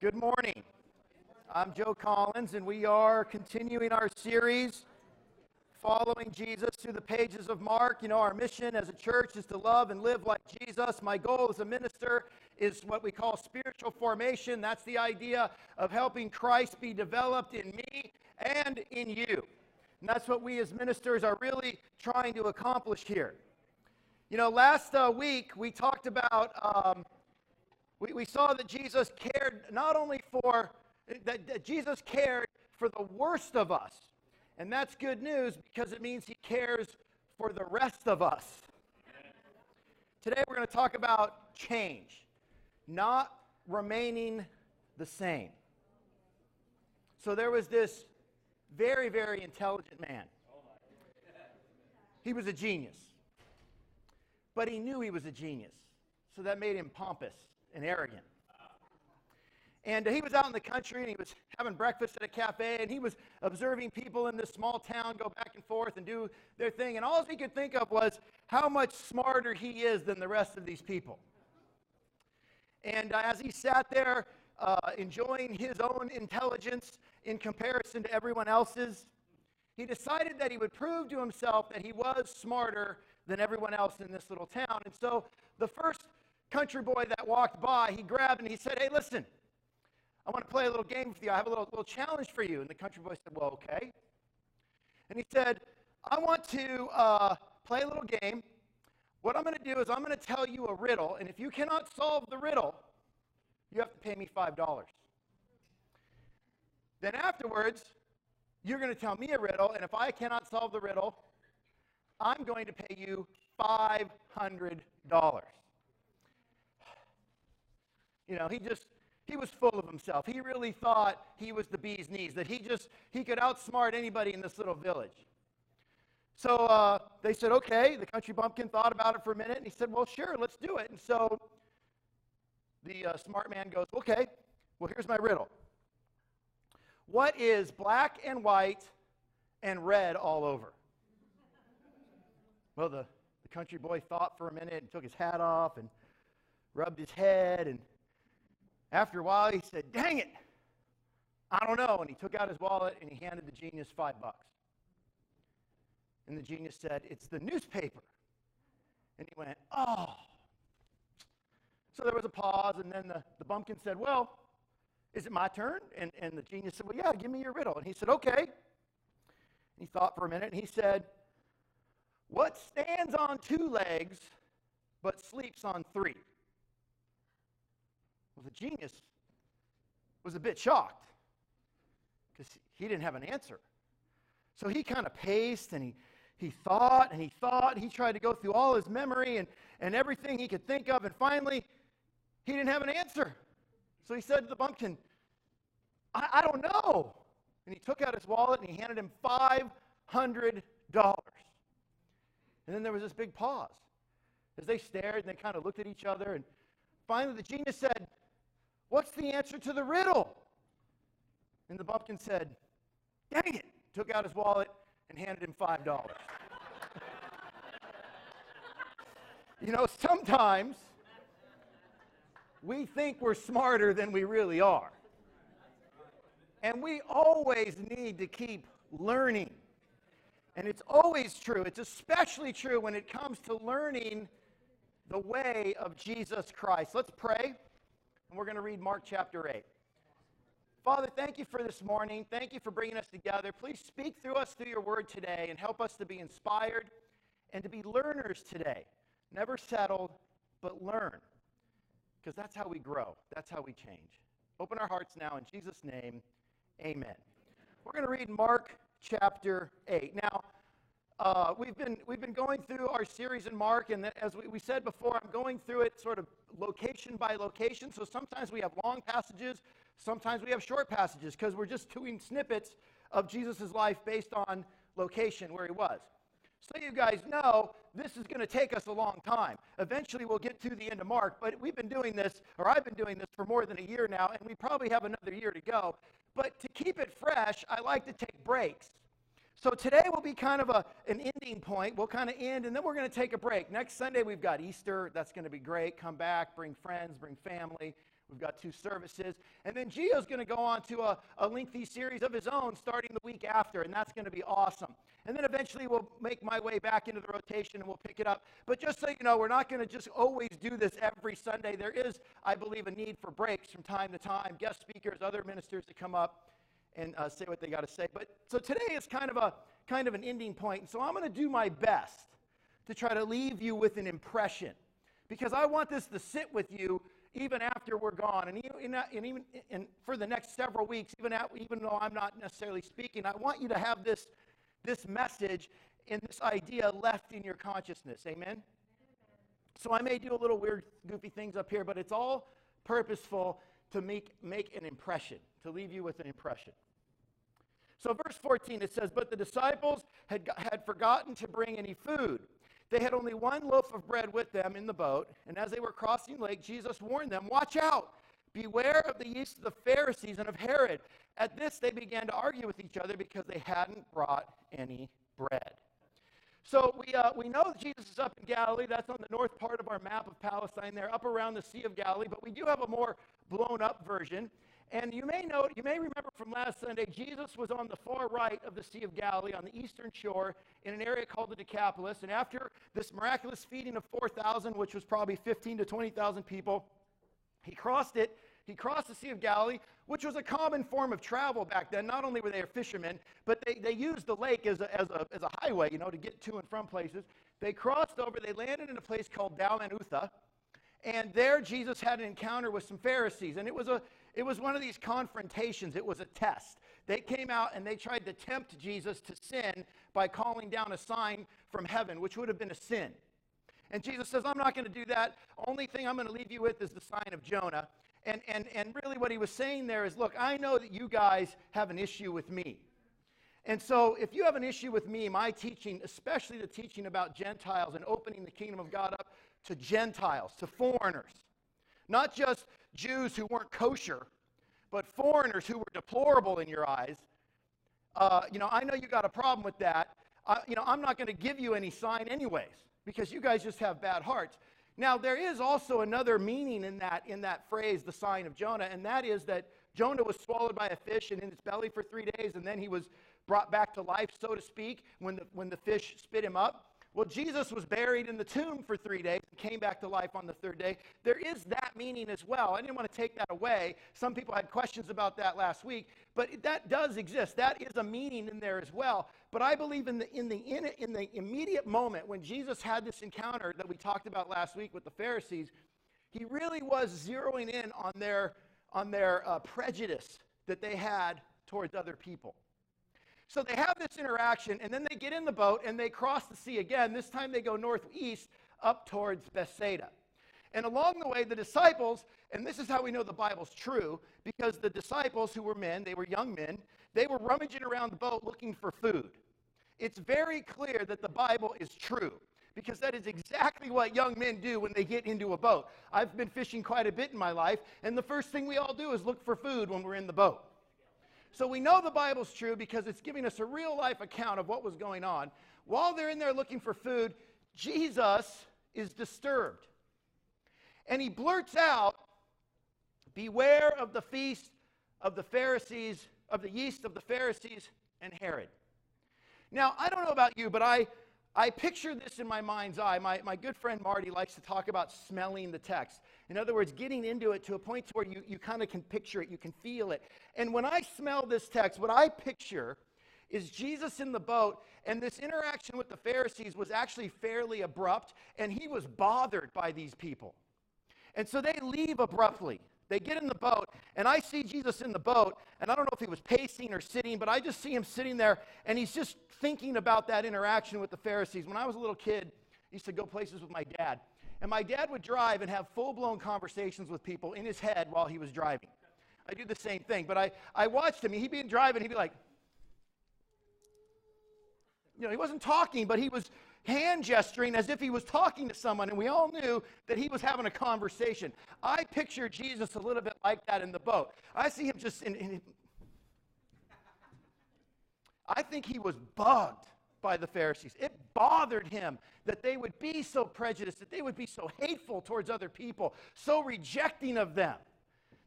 Good morning. I'm Joe Collins, and we are continuing our series following Jesus through the pages of Mark. You know, our mission as a church is to love and live like Jesus. My goal as a minister is what we call spiritual formation. That's the idea of helping Christ be developed in me and in you. And that's what we as ministers are really trying to accomplish here. You know, last uh, week we talked about, um, we, we saw that Jesus cared not only for, that, that Jesus cared for the worst of us. And that's good news because it means he cares for the rest of us. Today we're going to talk about change, not remaining the same. So there was this very, very intelligent man. He was a genius. But he knew he was a genius. So that made him pompous and arrogant. And he was out in the country and he was having breakfast at a cafe and he was observing people in this small town go back and forth and do their thing. And all he could think of was how much smarter he is than the rest of these people. And uh, as he sat there uh, enjoying his own intelligence in comparison to everyone else's, he decided that he would prove to himself that he was smarter than everyone else in this little town. And so the first country boy that walked by, he grabbed and he said, Hey, listen, I want to play a little game with you. I have a little, little challenge for you. And the country boy said, Well, okay. And he said, I want to uh, play a little game. What I'm going to do is I'm going to tell you a riddle, and if you cannot solve the riddle, you have to pay me $5. Then afterwards, you're going to tell me a riddle, and if I cannot solve the riddle, I'm going to pay you $500. You know, he just, he was full of himself. He really thought he was the bee's knees, that he just, he could outsmart anybody in this little village. So uh, they said, okay. The country bumpkin thought about it for a minute, and he said, well, sure, let's do it. And so the uh, smart man goes, okay, well, here's my riddle. What is black and white and red all over? Well, the, the country boy thought for a minute and took his hat off and rubbed his head. And after a while, he said, Dang it, I don't know. And he took out his wallet and he handed the genius five bucks. And the genius said, It's the newspaper. And he went, Oh. So there was a pause, and then the, the bumpkin said, Well, is it my turn? And, and the genius said, Well, yeah, give me your riddle. And he said, Okay. And he thought for a minute, and he said, What stands on two legs but sleeps on three? Well, the genius was a bit shocked because he didn't have an answer. So he kind of paced and he, he thought and he thought. And He tried to go through all his memory and, and everything he could think of, and finally, he didn't have an answer. So he said to the bumpkin, I, I don't know. And he took out his wallet and he handed him $500. And then there was this big pause as they stared and they kind of looked at each other. And finally, the genius said, What's the answer to the riddle? And the bumpkin said, Dang it. Took out his wallet and handed him $5. you know, sometimes we think we're smarter than we really are. And we always need to keep learning. And it's always true. It's especially true when it comes to learning the way of Jesus Christ. Let's pray, and we're going to read Mark chapter 8. Father, thank you for this morning. Thank you for bringing us together. Please speak through us through your word today and help us to be inspired and to be learners today. Never settled, but learn. Because that's how we grow, that's how we change. Open our hearts now in Jesus' name. Amen. We're going to read Mark chapter 8. Now, uh, we've, been, we've been going through our series in Mark, and as we, we said before, I'm going through it sort of location by location. So sometimes we have long passages, sometimes we have short passages, because we're just doing snippets of Jesus' life based on location where he was. So you guys know this is going to take us a long time. Eventually, we'll get to the end of Mark, but we've been doing this, or I've been doing this for more than a year now, and we probably have another year to go. But to keep it fresh, I like to take breaks. So today will be kind of a, an ending point. We'll kind of end, and then we're going to take a break. Next Sunday, we've got Easter. That's going to be great. Come back, bring friends, bring family. We've got two services. And then Gio's going to go on to a, a lengthy series of his own starting the week after, and that's going to be awesome. And then eventually we'll make my way back into the rotation and we'll pick it up. But just so you know, we're not going to just always do this every Sunday. There is, I believe, a need for breaks from time to time, guest speakers, other ministers that come up and uh, say what they got to say. But so today is kind of a kind of an ending point. So I'm going to do my best to try to leave you with an impression because I want this to sit with you even after we're gone, and even, and even and for the next several weeks, even, at, even though I'm not necessarily speaking, I want you to have this, this message and this idea left in your consciousness. Amen? So I may do a little weird, goofy things up here, but it's all purposeful to make, make an impression, to leave you with an impression. So, verse 14, it says, But the disciples had, had forgotten to bring any food. They had only one loaf of bread with them in the boat, and as they were crossing the lake, Jesus warned them, Watch out! Beware of the yeast of the Pharisees and of Herod. At this, they began to argue with each other because they hadn't brought any bread. So we, uh, we know that Jesus is up in Galilee. That's on the north part of our map of Palestine there, up around the Sea of Galilee. But we do have a more blown up version. And you may know, you may remember from last Sunday, Jesus was on the far right of the Sea of Galilee on the eastern shore in an area called the Decapolis. And after this miraculous feeding of 4,000, which was probably 15 to 20,000 people, he crossed it. He crossed the Sea of Galilee, which was a common form of travel back then. Not only were they fishermen, but they, they used the lake as a, as, a, as a highway, you know, to get to and from places. They crossed over, they landed in a place called Dalmanutha. And there Jesus had an encounter with some Pharisees. And it was a, it was one of these confrontations, it was a test. They came out and they tried to tempt Jesus to sin by calling down a sign from heaven, which would have been a sin. And Jesus says, I'm not going to do that. Only thing I'm going to leave you with is the sign of Jonah. And, and, and really, what he was saying there is, look, I know that you guys have an issue with me. And so, if you have an issue with me, my teaching, especially the teaching about Gentiles and opening the kingdom of God up to Gentiles, to foreigners, not just Jews who weren't kosher, but foreigners who were deplorable in your eyes. Uh, you know, I know you got a problem with that. Uh, you know, I'm not going to give you any sign anyways because you guys just have bad hearts. Now, there is also another meaning in that, in that phrase, the sign of Jonah, and that is that Jonah was swallowed by a fish and in its belly for three days, and then he was brought back to life, so to speak, when the, when the fish spit him up. Well, Jesus was buried in the tomb for three days and came back to life on the third day. There is that meaning as well. I didn't want to take that away. Some people had questions about that last week, but that does exist. That is a meaning in there as well. But I believe in the, in the, in, in the immediate moment when Jesus had this encounter that we talked about last week with the Pharisees, he really was zeroing in on their, on their uh, prejudice that they had towards other people. So they have this interaction, and then they get in the boat and they cross the sea again. This time they go northeast up towards Bethsaida. And along the way, the disciples, and this is how we know the Bible's true, because the disciples who were men, they were young men, they were rummaging around the boat looking for food. It's very clear that the Bible is true because that is exactly what young men do when they get into a boat. I've been fishing quite a bit in my life, and the first thing we all do is look for food when we're in the boat. So we know the Bible's true because it's giving us a real life account of what was going on. While they're in there looking for food, Jesus is disturbed. And he blurts out, Beware of the feast of the Pharisees, of the yeast of the Pharisees and Herod. Now, I don't know about you, but I, I picture this in my mind's eye. My, my good friend Marty likes to talk about smelling the text. In other words, getting into it to a point where you, you kind of can picture it, you can feel it. And when I smell this text, what I picture is Jesus in the boat, and this interaction with the Pharisees was actually fairly abrupt, and he was bothered by these people. And so they leave abruptly. They get in the boat, and I see Jesus in the boat, and I don't know if he was pacing or sitting, but I just see him sitting there, and he's just thinking about that interaction with the Pharisees. When I was a little kid, I used to go places with my dad, and my dad would drive and have full blown conversations with people in his head while he was driving. I do the same thing, but I, I watched him. He'd be driving, he'd be like, you know, he wasn't talking, but he was hand gesturing as if he was talking to someone, and we all knew that he was having a conversation. I picture Jesus a little bit like that in the boat. I see him just in, in I think he was bugged by the Pharisees. It bothered him that they would be so prejudiced, that they would be so hateful towards other people, so rejecting of them.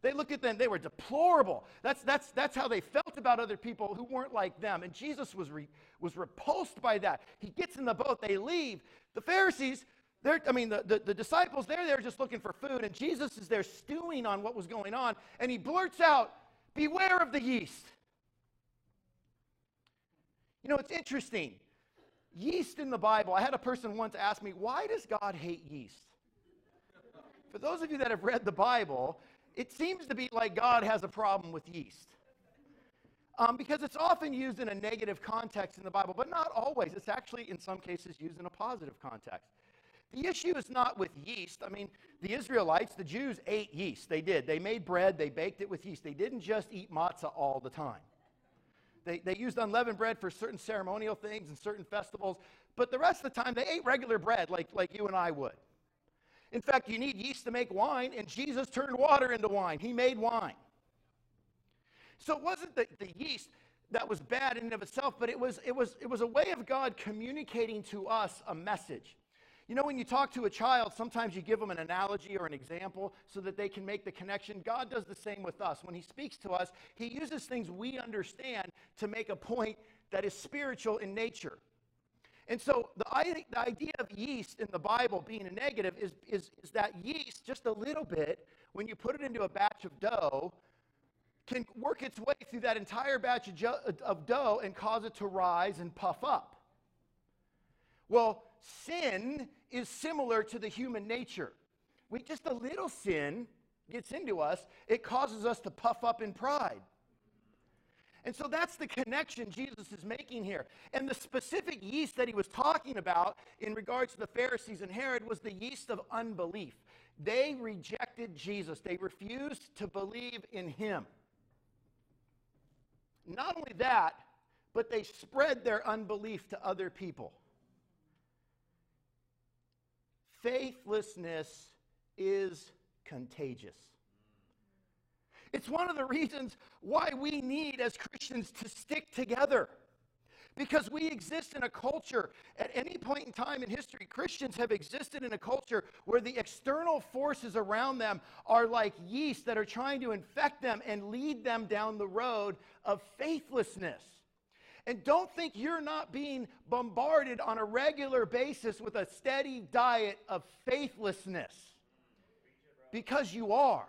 They looked at them, they were deplorable. That's, that's, that's how they felt about other people who weren't like them. And Jesus was, re, was repulsed by that. He gets in the boat, they leave. The Pharisees, they're, I mean, the, the, the disciples, they're there just looking for food, and Jesus is there stewing on what was going on, and he blurts out, Beware of the yeast. You know, it's interesting. Yeast in the Bible, I had a person once ask me, Why does God hate yeast? For those of you that have read the Bible, it seems to be like God has a problem with yeast. Um, because it's often used in a negative context in the Bible, but not always. It's actually, in some cases, used in a positive context. The issue is not with yeast. I mean, the Israelites, the Jews, ate yeast. They did. They made bread, they baked it with yeast. They didn't just eat matzah all the time. They, they used unleavened bread for certain ceremonial things and certain festivals, but the rest of the time they ate regular bread like, like you and I would. In fact, you need yeast to make wine, and Jesus turned water into wine. He made wine. So it wasn't the, the yeast that was bad in and of itself, but it was, it, was, it was a way of God communicating to us a message. You know, when you talk to a child, sometimes you give them an analogy or an example so that they can make the connection. God does the same with us. When He speaks to us, He uses things we understand to make a point that is spiritual in nature. And so the, the idea of yeast in the Bible being a negative is, is, is that yeast, just a little bit, when you put it into a batch of dough, can work its way through that entire batch of, of dough and cause it to rise and puff up. Well, sin is similar to the human nature. We just a little sin gets into us, it causes us to puff up in pride. And so that's the connection Jesus is making here. And the specific yeast that he was talking about in regards to the Pharisees and Herod was the yeast of unbelief. They rejected Jesus, they refused to believe in him. Not only that, but they spread their unbelief to other people. Faithlessness is contagious. It's one of the reasons why we need, as Christians, to stick together. Because we exist in a culture, at any point in time in history, Christians have existed in a culture where the external forces around them are like yeast that are trying to infect them and lead them down the road of faithlessness. And don't think you're not being bombarded on a regular basis with a steady diet of faithlessness, because you are.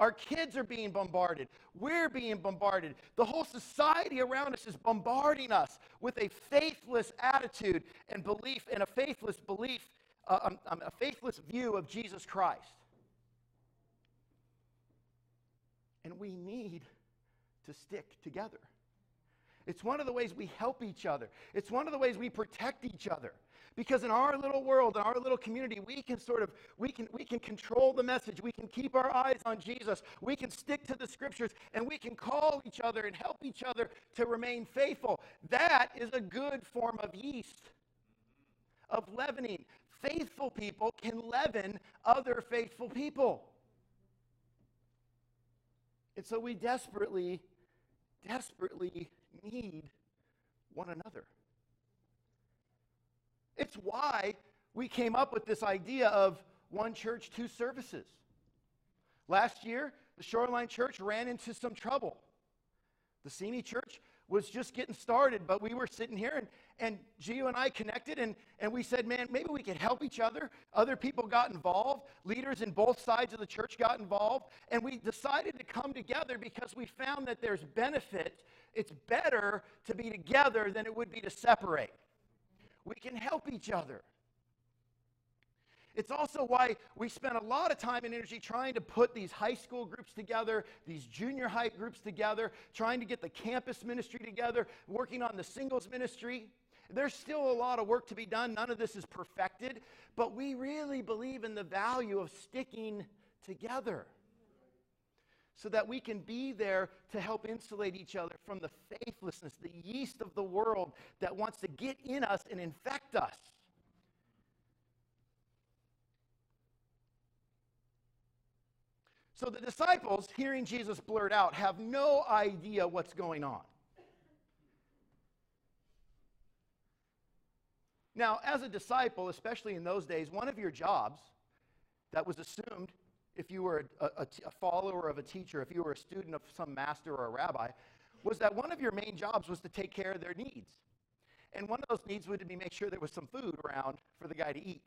Our kids are being bombarded. We're being bombarded. The whole society around us is bombarding us with a faithless attitude and belief and a faithless belief, uh, um, um, a faithless view of Jesus Christ. And we need to stick together. It's one of the ways we help each other. It's one of the ways we protect each other. Because in our little world, in our little community, we can sort of, we can, we can control the message. We can keep our eyes on Jesus. We can stick to the scriptures and we can call each other and help each other to remain faithful. That is a good form of yeast, of leavening. Faithful people can leaven other faithful people. And so we desperately, desperately need one another. It's why we came up with this idea of one church, two services. Last year, the Shoreline Church ran into some trouble. The Simi Church was just getting started, but we were sitting here and, and Gio and I connected and, and we said, man, maybe we could help each other. Other people got involved. Leaders in both sides of the church got involved. And we decided to come together because we found that there's benefit. It's better to be together than it would be to separate. We can help each other. It's also why we spend a lot of time and energy trying to put these high school groups together, these junior high groups together, trying to get the campus ministry together, working on the singles ministry. There's still a lot of work to be done. None of this is perfected, but we really believe in the value of sticking together so that we can be there to help insulate each other from the faithlessness, the yeast of the world that wants to get in us and infect us. So the disciples, hearing Jesus blurt out, have no idea what's going on. Now, as a disciple, especially in those days, one of your jobs that was assumed if you were a, a, a follower of a teacher, if you were a student of some master or a rabbi, was that one of your main jobs was to take care of their needs. And one of those needs would be make sure there was some food around for the guy to eat.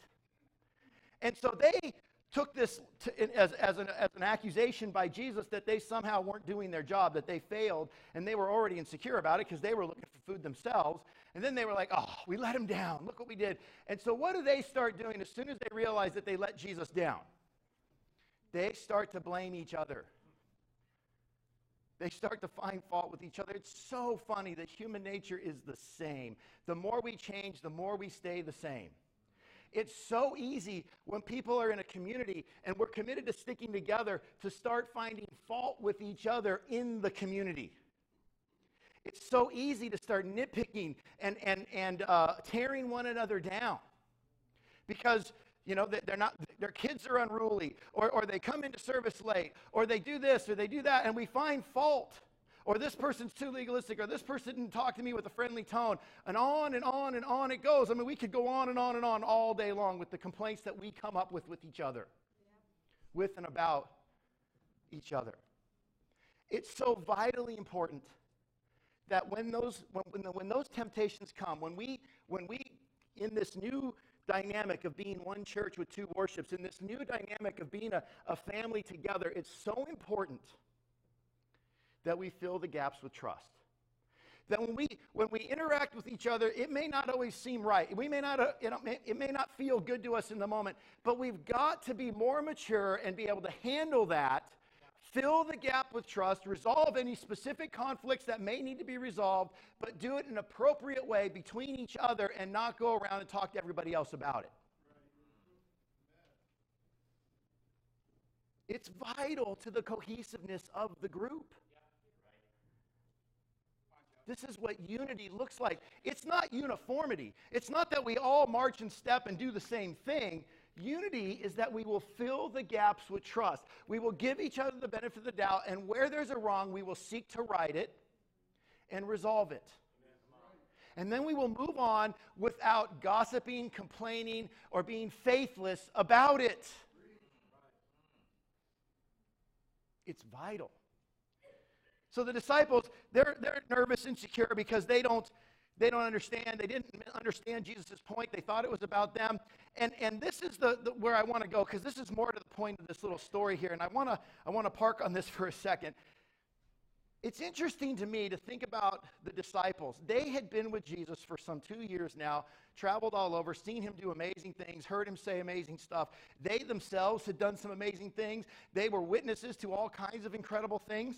And so they took this to, as, as, an, as an accusation by Jesus that they somehow weren't doing their job, that they failed, and they were already insecure about it because they were looking for food themselves. And then they were like, oh, we let him down. Look what we did. And so, what do they start doing as soon as they realize that they let Jesus down? They start to blame each other. They start to find fault with each other. It's so funny that human nature is the same. The more we change, the more we stay the same. It's so easy when people are in a community and we're committed to sticking together to start finding fault with each other in the community. It's so easy to start nitpicking and, and, and uh, tearing one another down because you know they're not their kids are unruly or, or they come into service late or they do this or they do that and we find fault or this person's too legalistic, or this person didn't talk to me with a friendly tone, and on and on and on it goes. I mean, we could go on and on and on all day long with the complaints that we come up with with each other, yeah. with and about each other. It's so vitally important that when those, when, when, the, when those temptations come, when we, when we, in this new dynamic of being one church with two worships, in this new dynamic of being a, a family together, it's so important that we fill the gaps with trust. That when we, when we interact with each other, it may not always seem right. We may not, uh, you know, it may not feel good to us in the moment, but we've got to be more mature and be able to handle that, fill the gap with trust, resolve any specific conflicts that may need to be resolved, but do it in an appropriate way between each other and not go around and talk to everybody else about it. It's vital to the cohesiveness of the group. This is what unity looks like. It's not uniformity. It's not that we all march in step and do the same thing. Unity is that we will fill the gaps with trust. We will give each other the benefit of the doubt, and where there's a wrong, we will seek to right it and resolve it. And then we will move on without gossiping, complaining, or being faithless about it. It's vital. So the disciples, they're, they're nervous, and insecure because they don't, they don't understand. They didn't understand Jesus' point. They thought it was about them. And, and this is the, the where I want to go because this is more to the point of this little story here. And I want to I wanna park on this for a second. It's interesting to me to think about the disciples. They had been with Jesus for some two years now, traveled all over, seen him do amazing things, heard him say amazing stuff. They themselves had done some amazing things. They were witnesses to all kinds of incredible things.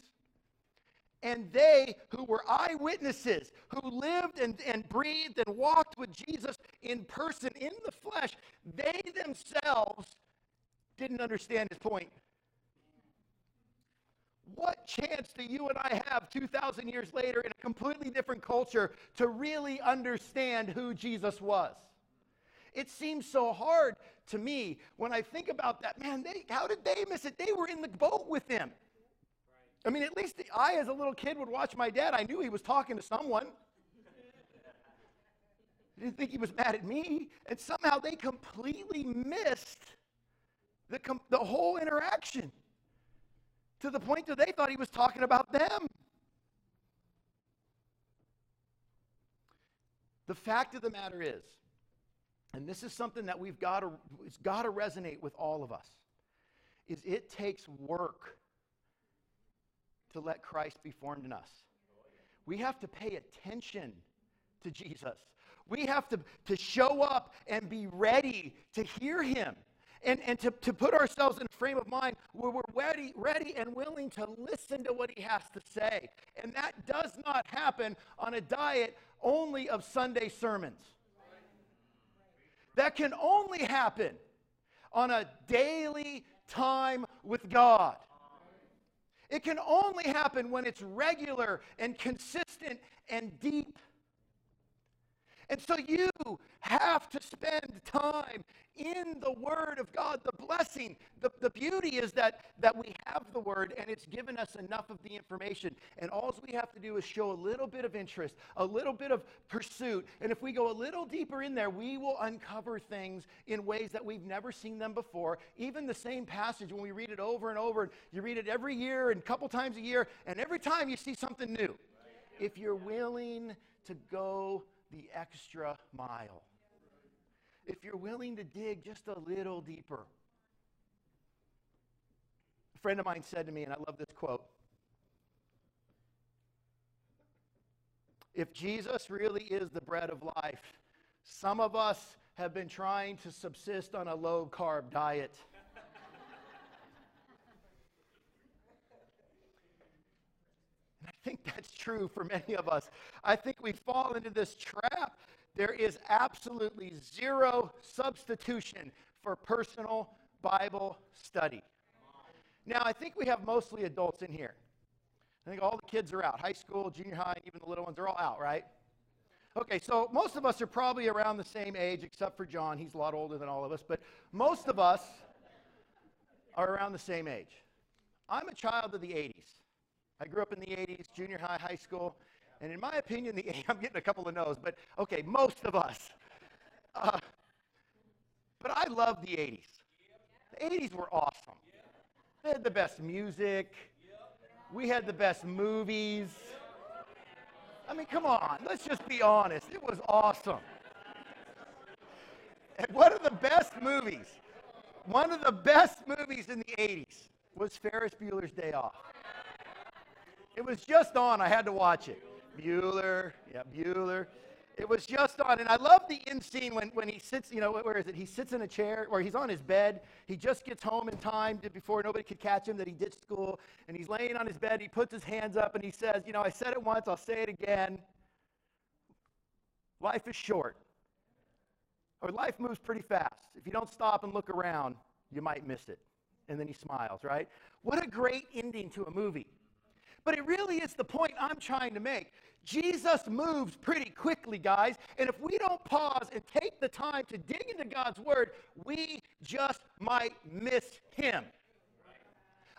And they who were eyewitnesses, who lived and, and breathed and walked with Jesus in person, in the flesh, they themselves didn't understand his point. What chance do you and I have 2,000 years later in a completely different culture to really understand who Jesus was? It seems so hard to me when I think about that. Man, they, how did they miss it? They were in the boat with him. I mean, at least I, as a little kid, would watch my dad. I knew he was talking to someone. I didn't think he was mad at me. And somehow they completely missed the, com- the whole interaction to the point that they thought he was talking about them. The fact of the matter is, and this is something that we've got to, it's got to resonate with all of us, is it takes work to let Christ be formed in us. We have to pay attention to Jesus. We have to, to show up and be ready to hear him and, and to, to put ourselves in a frame of mind where we're ready, ready and willing to listen to what he has to say. And that does not happen on a diet only of Sunday sermons. That can only happen on a daily time with God. It can only happen when it's regular and consistent and deep. And so you have to spend time in the Word of God. The blessing, the, the beauty is that, that we have the Word and it's given us enough of the information. And all we have to do is show a little bit of interest, a little bit of pursuit. And if we go a little deeper in there, we will uncover things in ways that we've never seen them before. Even the same passage, when we read it over and over, and you read it every year and a couple times a year, and every time you see something new. If you're willing to go the extra mile if you're willing to dig just a little deeper. A friend of mine said to me, and I love this quote If Jesus really is the bread of life, some of us have been trying to subsist on a low carb diet. and I think true for many of us. I think we fall into this trap there is absolutely zero substitution for personal Bible study. Now, I think we have mostly adults in here. I think all the kids are out. High school, junior high, even the little ones are all out, right? Okay, so most of us are probably around the same age, except for John. He's a lot older than all of us, but most of us are around the same age. I'm a child of the 80s. I grew up in the 80s, junior high, high school. And in my opinion, the I'm getting a couple of no's, but okay, most of us. Uh, but I love the 80s. The 80s were awesome. They had the best music. We had the best movies. I mean, come on, let's just be honest. It was awesome. And one of the best movies, one of the best movies in the 80s was Ferris Bueller's Day Off. It was just on, I had to watch it. Bueller, yeah, Bueller. It was just on, and I love the end scene when, when he sits, you know, where is it? He sits in a chair, or he's on his bed. He just gets home in time to, before nobody could catch him that he ditched school, and he's laying on his bed. He puts his hands up and he says, You know, I said it once, I'll say it again. Life is short, or life moves pretty fast. If you don't stop and look around, you might miss it. And then he smiles, right? What a great ending to a movie. But it really is the point I'm trying to make. Jesus moves pretty quickly, guys. And if we don't pause and take the time to dig into God's word, we just might miss him.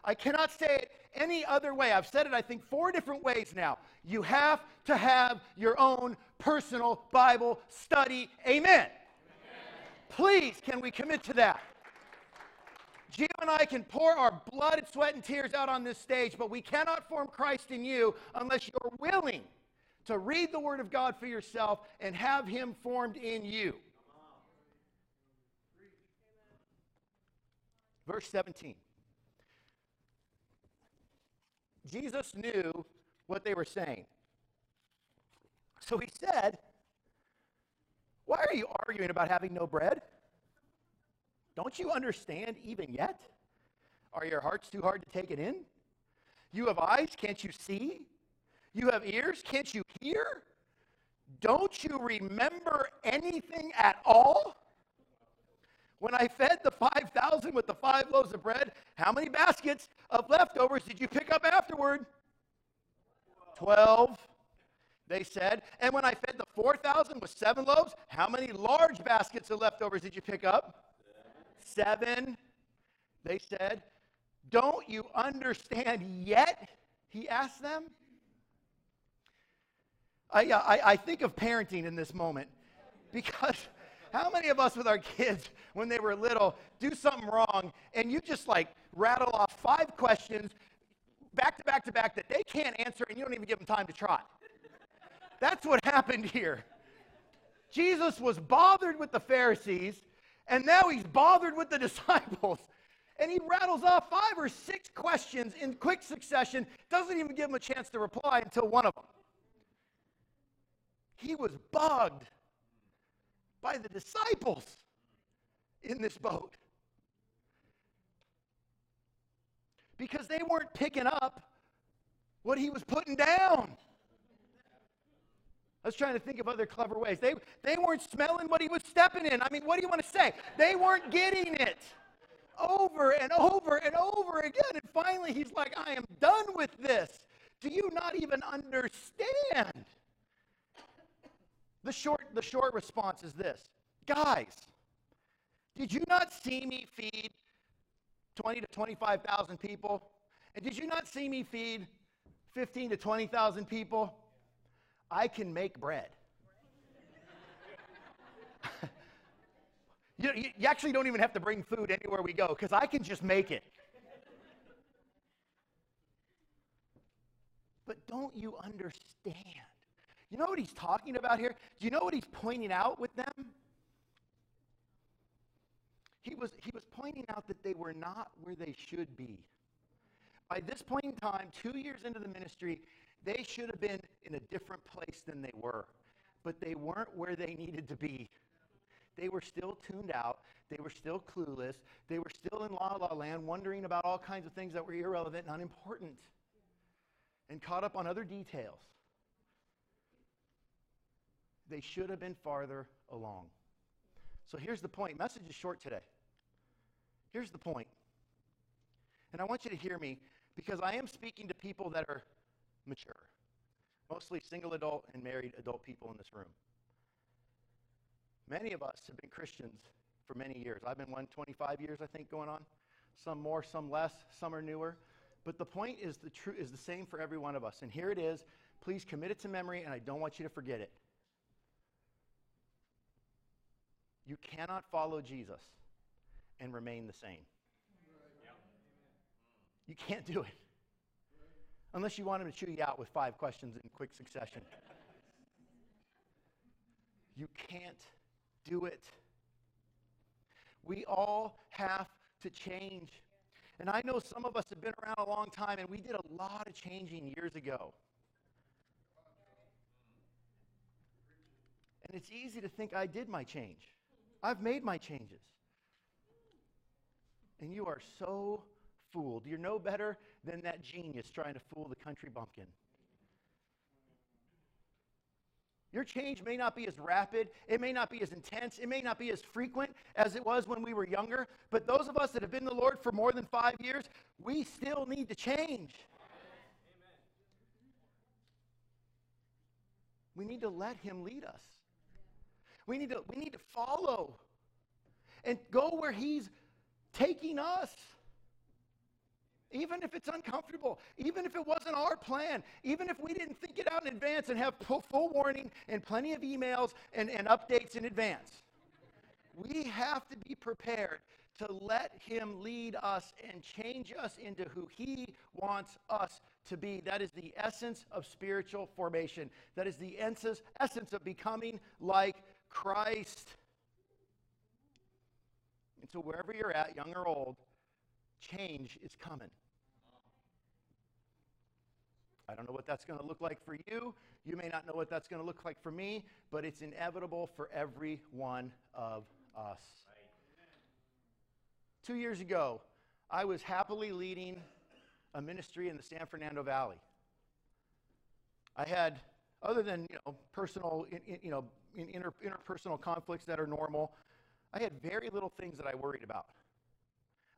I cannot say it any other way. I've said it, I think, four different ways now. You have to have your own personal Bible study. Amen. Amen. Please, can we commit to that? Gio and I can pour our blood, and sweat, and tears out on this stage, but we cannot form Christ in you unless you're willing to read the Word of God for yourself and have Him formed in you. Verse 17. Jesus knew what they were saying. So he said, Why are you arguing about having no bread? Don't you understand even yet? Are your hearts too hard to take it in? You have eyes, can't you see? You have ears, can't you hear? Don't you remember anything at all? When I fed the 5,000 with the five loaves of bread, how many baskets of leftovers did you pick up afterward? 12, they said. And when I fed the 4,000 with seven loaves, how many large baskets of leftovers did you pick up? Seven, they said. Don't you understand yet? He asked them. I, I, I think of parenting in this moment because how many of us with our kids, when they were little, do something wrong and you just like rattle off five questions back to back to back that they can't answer and you don't even give them time to try? That's what happened here. Jesus was bothered with the Pharisees and now he's bothered with the disciples. And he rattles off five or six questions in quick succession, doesn't even give them a chance to reply until one of them. He was bugged by the disciples in this boat because they weren't picking up what he was putting down. I was trying to think of other clever ways. They, they weren't smelling what he was stepping in. I mean, what do you want to say? They weren't getting it over and over and over again. And finally, he's like, I am done with this. Do you not even understand? The short, the short response is this Guys, did you not see me feed 20 to 25,000 people? And did you not see me feed 15 to 20,000 people? I can make bread. you, you, actually don't even have to bring food anywhere we go because I can just make it. But don't you understand? You know what he's talking about here? Do you know what he's pointing out with them? He was, he was pointing out that they were not where they should be. By this point in time, two years into the ministry, they should have been in a different place than they were. But they weren't where they needed to be. They were still tuned out. They were still clueless. They were still in la la land, wondering about all kinds of things that were irrelevant and unimportant, and caught up on other details. They should have been farther along. So here's the point. Message is short today. Here's the point. And I want you to hear me because I am speaking to people that are mature, mostly single adult and married adult people in this room. Many of us have been Christians for many years. I've been one 25 years, I think, going on. Some more, some less, some are newer. But the point is the true is the same for every one of us. And here it is. Please commit it to memory, and I don't want you to forget it. You cannot follow Jesus and remain the same. You can't do it. Unless you want him to chew you out with five questions in quick succession. You can't do it. We all have to change. And I know some of us have been around a long time and we did a lot of changing years ago. And it's easy to think I did my change. I've made my changes. And you are so fooled. You're no better than that genius trying to fool the country bumpkin. Your change may not be as rapid, it may not be as intense, it may not be as frequent as it was when we were younger, but those of us that have been the Lord for more than five years, we still need to change. Amen. We need to let Him lead us. We need to, we need to follow and go where He's taking us. Even if it's uncomfortable, even if it wasn't our plan, even if we didn't think it out in advance and have full warning and plenty of emails and, and updates in advance. We have to be prepared to let Him lead us and change us into who He wants us to be. That is the essence of spiritual formation. That is the essence, essence of becoming like Christ. And so, wherever you're at, young or old, change is coming. I don't know what that's going to look like for you. You may not know what that's going to look like for me, but it's inevitable for every one of us. Two years ago, I was happily leading a ministry in the San Fernando Valley. I had, other than you know, personal, you know, inter, interpersonal conflicts that are normal, I had very little things that I worried about.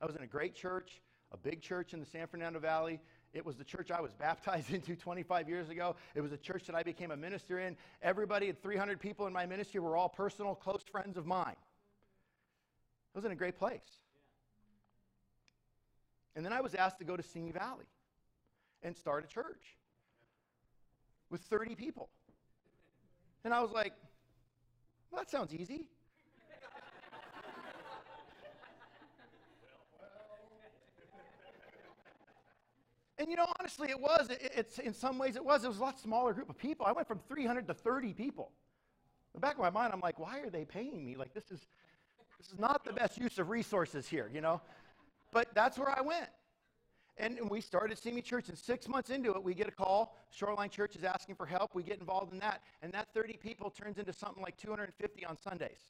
I was in a great church, a big church in the San Fernando Valley. It was the church I was baptized into 25 years ago. It was a church that I became a minister in. Everybody, 300 people in my ministry, were all personal, close friends of mine. I was in a great place. And then I was asked to go to Simi Valley and start a church with 30 people. And I was like, well, that sounds easy. And you know, honestly, it was. It, it's in some ways it was. It was a lot smaller group of people. I went from 300 to 30 people. In the back of my mind, I'm like, why are they paying me? Like this is this is not the best use of resources here, you know. But that's where I went. And, we started Simi Church, and six months into it, we get a call. Shoreline Church is asking for help. We get involved in that, and that 30 people turns into something like 250 on Sundays.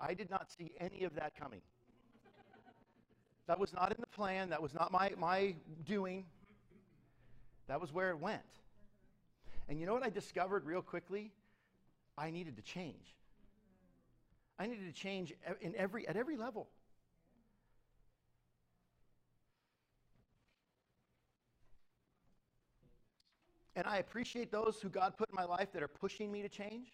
I did not see any of that coming. That was not in the plan. That was not my, my doing. That was where it went. And you know what I discovered real quickly? I needed to change. I needed to change in every, at every level. And I appreciate those who God put in my life that are pushing me to change.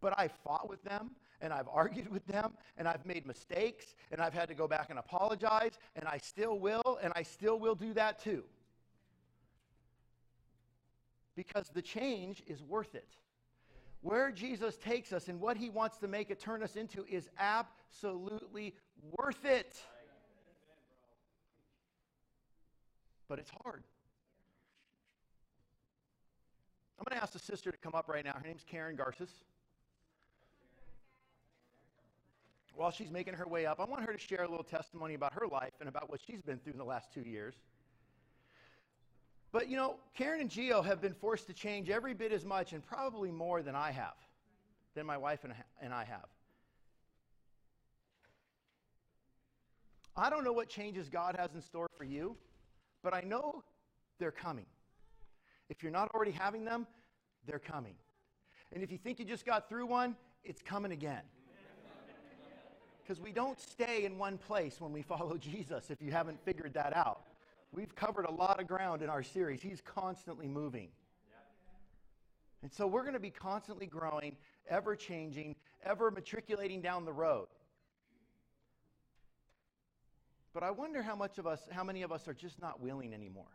But I fought with them and I've argued with them and I've made mistakes and I've had to go back and apologize and I still will and I still will do that too. Because the change is worth it. Where Jesus takes us and what he wants to make it turn us into is absolutely worth it. But it's hard. I'm going to ask the sister to come up right now. Her name's Karen Garces. While she's making her way up, I want her to share a little testimony about her life and about what she's been through in the last two years. But you know, Karen and Geo have been forced to change every bit as much and probably more than I have, than my wife and I have. I don't know what changes God has in store for you, but I know they're coming. If you're not already having them, they're coming. And if you think you just got through one, it's coming again. Because we don't stay in one place when we follow Jesus, if you haven't figured that out. We've covered a lot of ground in our series. He's constantly moving. And so we're going to be constantly growing, ever changing, ever matriculating down the road. But I wonder how much of us, how many of us are just not willing anymore.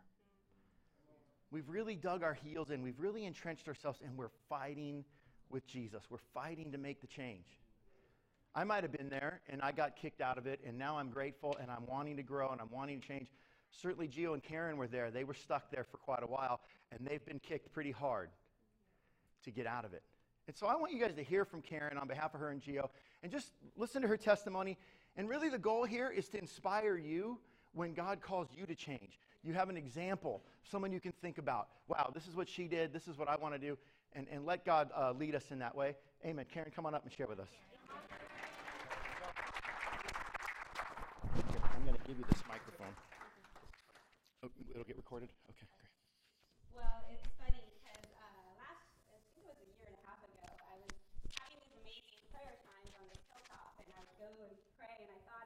We've really dug our heels in, we've really entrenched ourselves, and we're fighting with Jesus. We're fighting to make the change. I might have been there and I got kicked out of it, and now I'm grateful and I'm wanting to grow and I'm wanting to change. Certainly, Geo and Karen were there. They were stuck there for quite a while, and they've been kicked pretty hard to get out of it. And so I want you guys to hear from Karen on behalf of her and Geo and just listen to her testimony. And really, the goal here is to inspire you when God calls you to change. You have an example, someone you can think about. Wow, this is what she did. This is what I want to do. And, and let God uh, lead us in that way. Amen. Karen, come on up and share with us. Give you this microphone. Oh, it'll get recorded? Okay, great. Well, it's funny because uh, last, I think it was a year and a half ago, I was having these amazing prayer times on the hilltop, and I would go and pray, and I thought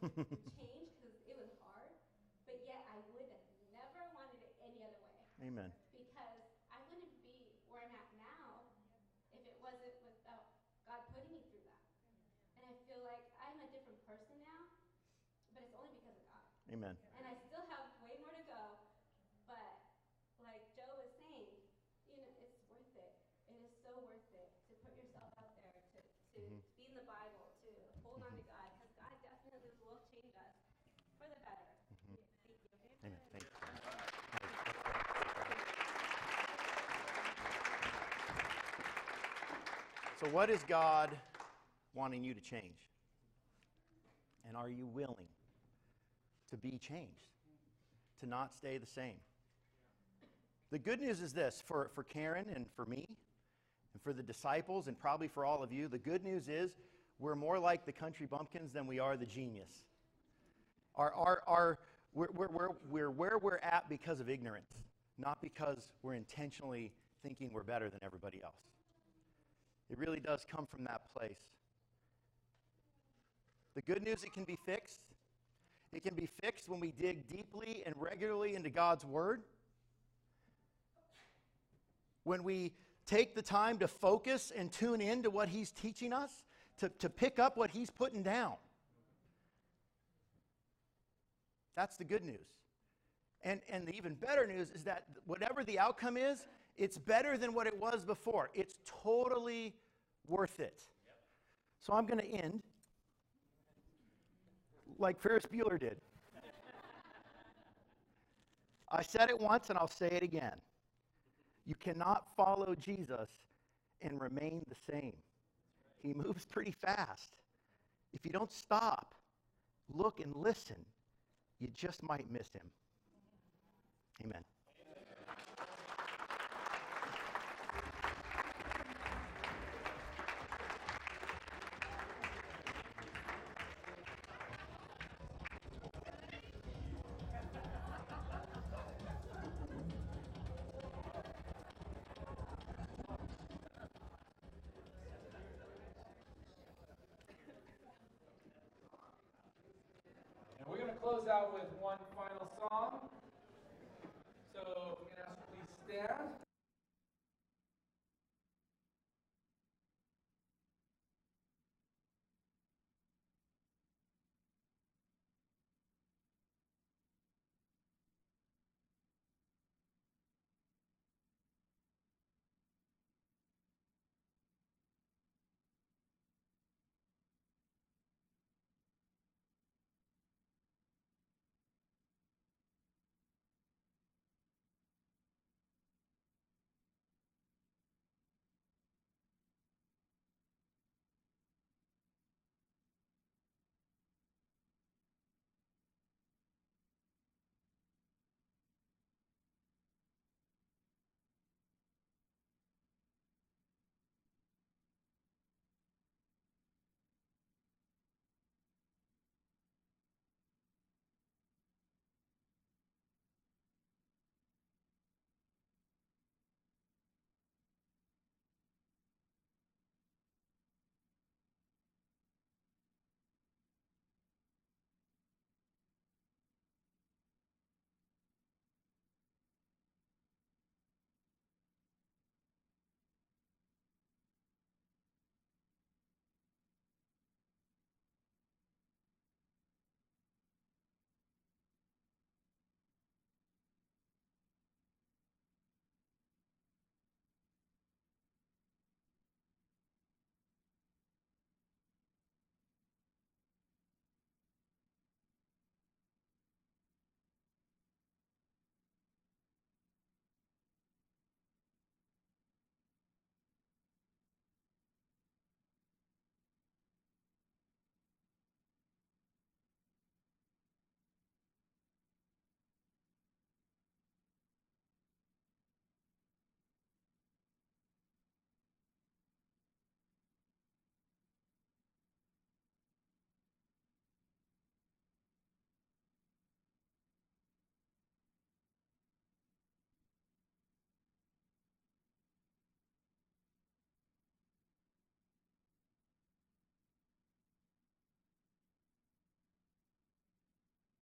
change because it was hard, but yet I would have never wanted it any other way Amen. because I wouldn't be where I'm at now if it wasn't without God putting me through that. And I feel like I'm a different person now, but it's only because of God. Amen. And I still have way more to go, but like Joe was saying, you know, it's worth it. It is so worth it to put yourself out there, to, to be in the Bible, to hold on to God, because God definitely will change us for the better. Thank you. Amen. Thank you. So, what is God wanting you to change? And are you willing to be changed, to not stay the same? The good news is this for, for Karen and for me, and for the disciples, and probably for all of you, the good news is we're more like the country bumpkins than we are the genius. Our, our, our, we're, we're, we're, we're where we're at because of ignorance, not because we're intentionally thinking we're better than everybody else. It really does come from that place. The good news, it can be fixed. It can be fixed when we dig deeply and regularly into God's Word. When we take the time to focus and tune in to what He's teaching us, to, to pick up what He's putting down. That's the good news. And, and the even better news is that whatever the outcome is, it's better than what it was before. It's totally worth it. So I'm going to end like Ferris Bueller did. I said it once and I'll say it again. You cannot follow Jesus and remain the same. He moves pretty fast. If you don't stop, look, and listen, you just might miss him. Amen. Close out with one final song. So, if we can ask you please stand.